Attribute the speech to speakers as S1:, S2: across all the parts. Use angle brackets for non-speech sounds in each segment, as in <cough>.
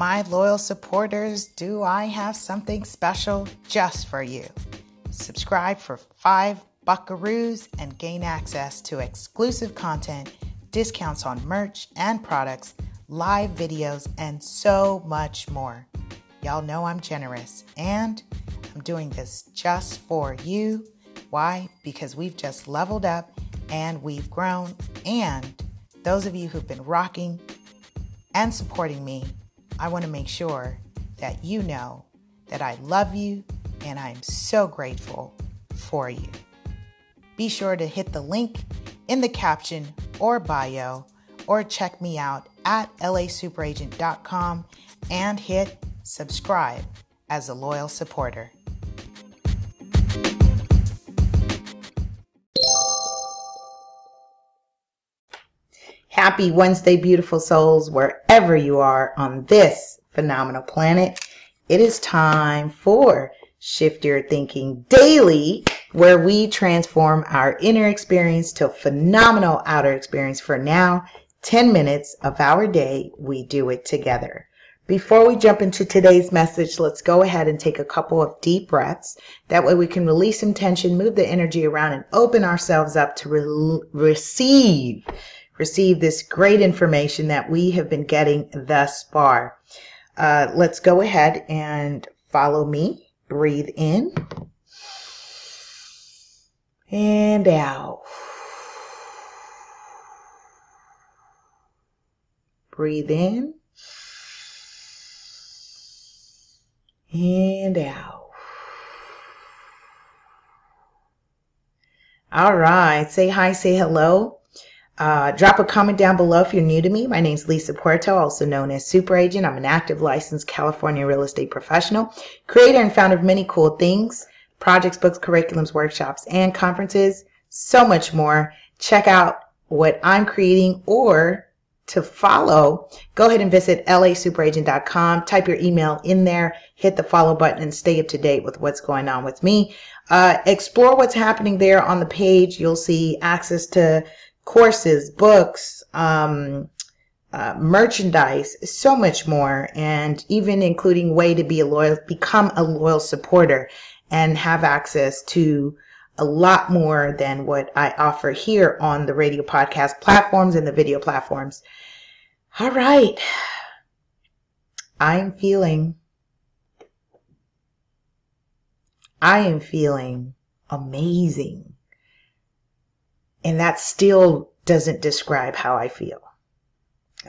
S1: my loyal supporters, do I have something special just for you? Subscribe for five buckaroos and gain access to exclusive content, discounts on merch and products, live videos, and so much more. Y'all know I'm generous and I'm doing this just for you. Why? Because we've just leveled up and we've grown. And those of you who've been rocking and supporting me, I want to make sure that you know that I love you and I'm so grateful for you. Be sure to hit the link in the caption or bio or check me out at lasuperagent.com and hit subscribe as a loyal supporter. Happy Wednesday, beautiful souls, wherever you are on this phenomenal planet. It is time for Shift Your Thinking Daily, where we transform our inner experience to phenomenal outer experience. For now, 10 minutes of our day, we do it together. Before we jump into today's message, let's go ahead and take a couple of deep breaths. That way we can release some tension, move the energy around, and open ourselves up to re- receive receive this great information that we have been getting thus far. Uh, let's go ahead and follow me. Breathe in and out. Breathe in and out. All right. Say hi, say hello. Uh, drop a comment down below if you're new to me. My name is Lisa Puerto, also known as Super Agent. I'm an active licensed California real estate professional, creator and founder of many cool things, projects, books, curriculums, workshops, and conferences, so much more. Check out what I'm creating or to follow, go ahead and visit lasuperagent.com. Type your email in there, hit the follow button, and stay up to date with what's going on with me. Uh, explore what's happening there on the page. You'll see access to courses, books, um, uh, merchandise, so much more, and even including way to be a loyal, become a loyal supporter and have access to a lot more than what I offer here on the radio podcast platforms and the video platforms. All right. I'm feeling, I am feeling amazing. And that still doesn't describe how I feel.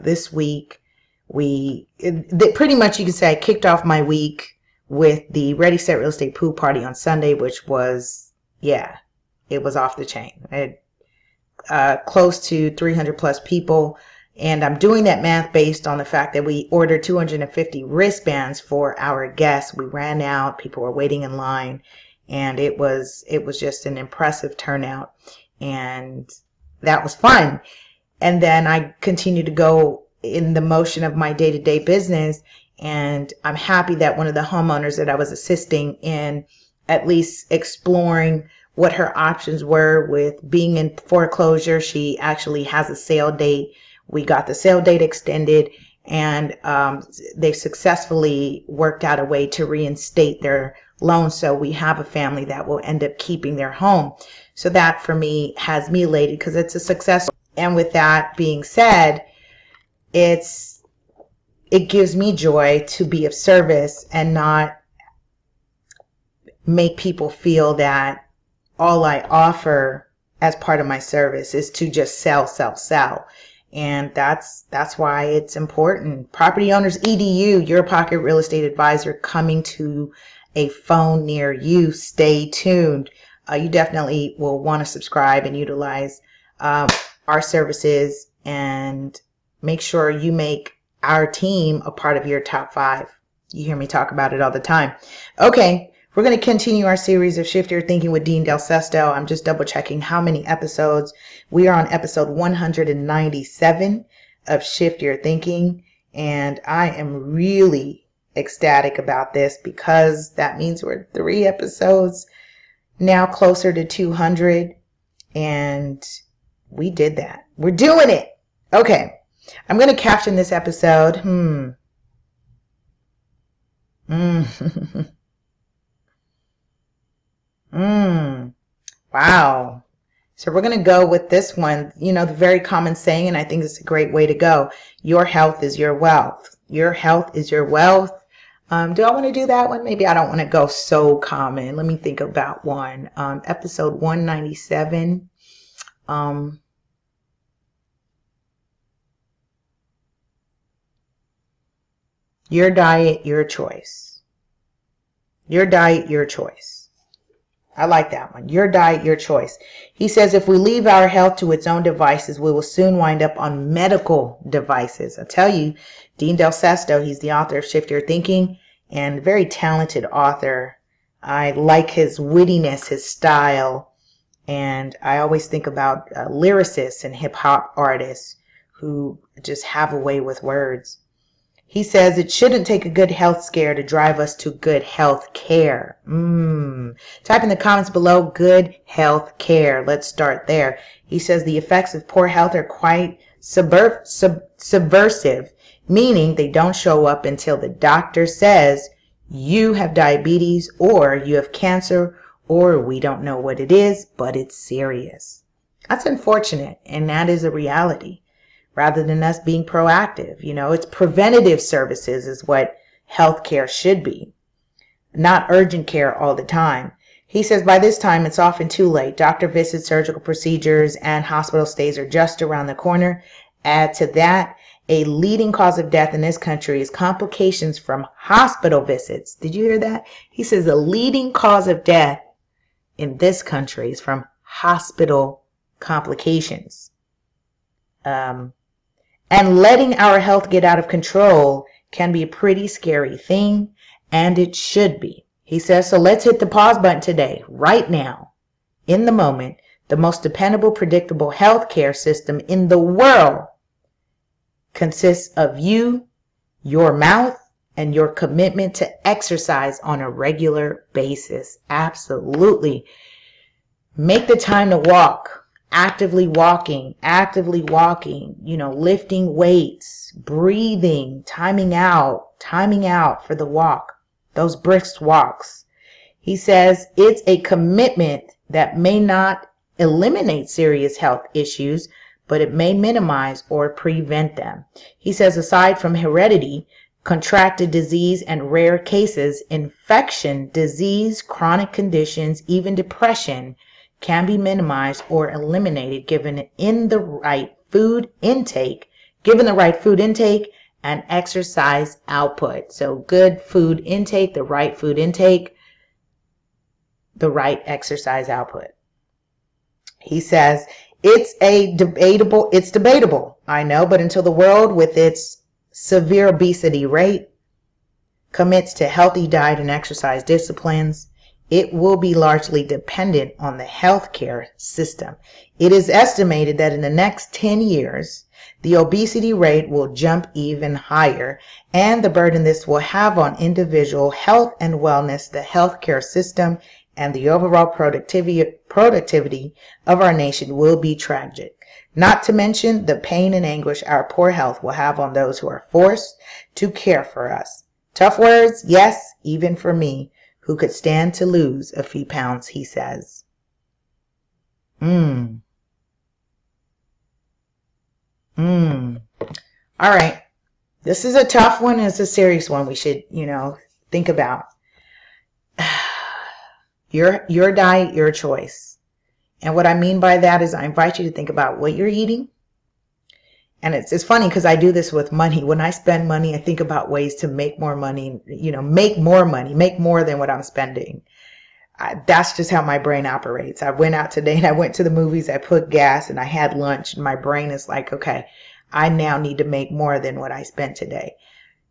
S1: This week, we it, pretty much you can say I kicked off my week with the Ready Set Real Estate Pool Party on Sunday, which was yeah, it was off the chain. It, uh, close to 300 plus people. And I'm doing that math based on the fact that we ordered 250 wristbands for our guests. We ran out, people were waiting in line, and it was it was just an impressive turnout and that was fun. And then I continued to go in the motion of my day to day business. And I'm happy that one of the homeowners that I was assisting in at least exploring what her options were with being in foreclosure. She actually has a sale date. We got the sale date extended and um, they successfully worked out a way to reinstate their loan. So we have a family that will end up keeping their home. So that for me has me elated because it's a success. And with that being said, it's it gives me joy to be of service and not make people feel that all I offer as part of my service is to just sell, sell, sell. And that's that's why it's important. Property owners edu, your pocket real estate advisor coming to a phone near you. Stay tuned. Uh, you definitely will want to subscribe and utilize um, our services and make sure you make our team a part of your top five. You hear me talk about it all the time. Okay, we're going to continue our series of Shift Your Thinking with Dean Del Sesto. I'm just double checking how many episodes. We are on episode 197 of Shift Your Thinking, and I am really ecstatic about this because that means we're three episodes now closer to 200 and we did that. We're doing it. Okay. I'm going to caption this episode. Hmm. Mm. <laughs> mm. Wow. So we're going to go with this one, you know, the very common saying, and I think it's a great way to go. Your health is your wealth. Your health is your wealth. Um, do I want to do that one? Maybe I don't want to go so common. Let me think about one. Um, episode 197. Um, your diet, your choice. Your diet, your choice. I like that one. Your diet, your choice. He says if we leave our health to its own devices, we will soon wind up on medical devices. I tell you, Dean Del Sesto, he's the author of Shift Your Thinking and very talented author. I like his wittiness, his style, and I always think about uh, lyricists and hip hop artists who just have a way with words. He says it shouldn't take a good health scare to drive us to good health care. Mm. Type in the comments below good health care. Let's start there. He says the effects of poor health are quite subver- sub- subversive, meaning they don't show up until the doctor says you have diabetes or you have cancer or we don't know what it is, but it's serious. That's unfortunate, and that is a reality rather than us being proactive. You know, it's preventative services is what healthcare should be, not urgent care all the time. He says by this time it's often too late. Doctor visits, surgical procedures, and hospital stays are just around the corner. Add to that, a leading cause of death in this country is complications from hospital visits. Did you hear that? He says the leading cause of death in this country is from hospital complications. Um, and letting our health get out of control can be a pretty scary thing, and it should be. He says, so let's hit the pause button today, right now, in the moment. The most dependable, predictable health care system in the world consists of you, your mouth, and your commitment to exercise on a regular basis. Absolutely. Make the time to walk actively walking, actively walking, you know, lifting weights, breathing, timing out, timing out for the walk, those brisk walks. He says it's a commitment that may not eliminate serious health issues, but it may minimize or prevent them. He says aside from heredity, contracted disease and rare cases, infection, disease, chronic conditions, even depression can be minimized or eliminated given in the right food intake, given the right food intake and exercise output. So good food intake, the right food intake, the right exercise output. He says, it's a debatable, it's debatable, I know, but until the world with its severe obesity rate commits to healthy diet and exercise disciplines, it will be largely dependent on the healthcare system. It is estimated that in the next 10 years, the obesity rate will jump even higher, and the burden this will have on individual health and wellness, the healthcare system, and the overall productivity, productivity of our nation will be tragic. Not to mention the pain and anguish our poor health will have on those who are forced to care for us. Tough words, yes, even for me, who could stand to lose a few pounds, he says. Mmm. Mmm. All right. This is a tough one. It's a serious one we should, you know, think about. <sighs> Your, your diet, your choice. And what I mean by that is I invite you to think about what you're eating, and it's it's funny because I do this with money. When I spend money, I think about ways to make more money. You know, make more money, make more than what I'm spending. I, that's just how my brain operates. I went out today and I went to the movies. I put gas and I had lunch. And my brain is like, okay, I now need to make more than what I spent today,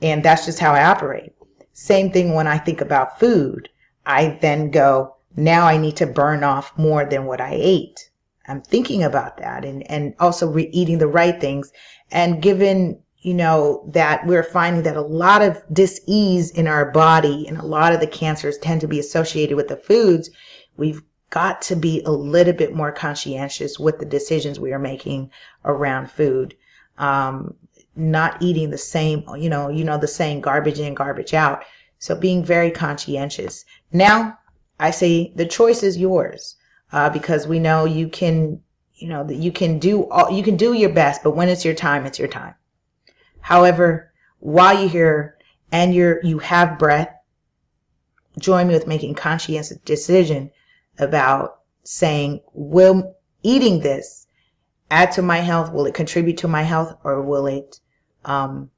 S1: and that's just how I operate. Same thing when I think about food. I then go, now I need to burn off more than what I ate. I'm thinking about that and, and also re- eating the right things. And given, you know, that we're finding that a lot of dis-ease in our body and a lot of the cancers tend to be associated with the foods, we've got to be a little bit more conscientious with the decisions we are making around food. Um, not eating the same, you know, you know, the same garbage in, garbage out. So being very conscientious. Now, I say the choice is yours uh, because we know you can, you know, that you can do all, you can do your best, but when it's your time, it's your time. However, while you're here and you're you have breath, join me with making conscientious decision about saying, will eating this add to my health? Will it contribute to my health, or will it um,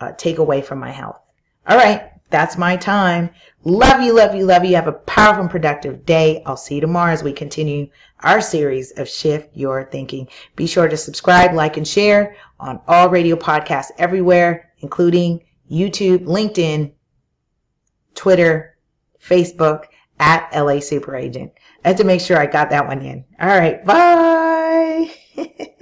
S1: uh, take away from my health? All right, that's my time. Love you, love you, love you. Have a powerful and productive day. I'll see you tomorrow as we continue our series of Shift Your Thinking. Be sure to subscribe, like, and share on all radio podcasts everywhere, including YouTube, LinkedIn, Twitter, Facebook, at LA Super Agent. I had to make sure I got that one in. All right, bye. <laughs>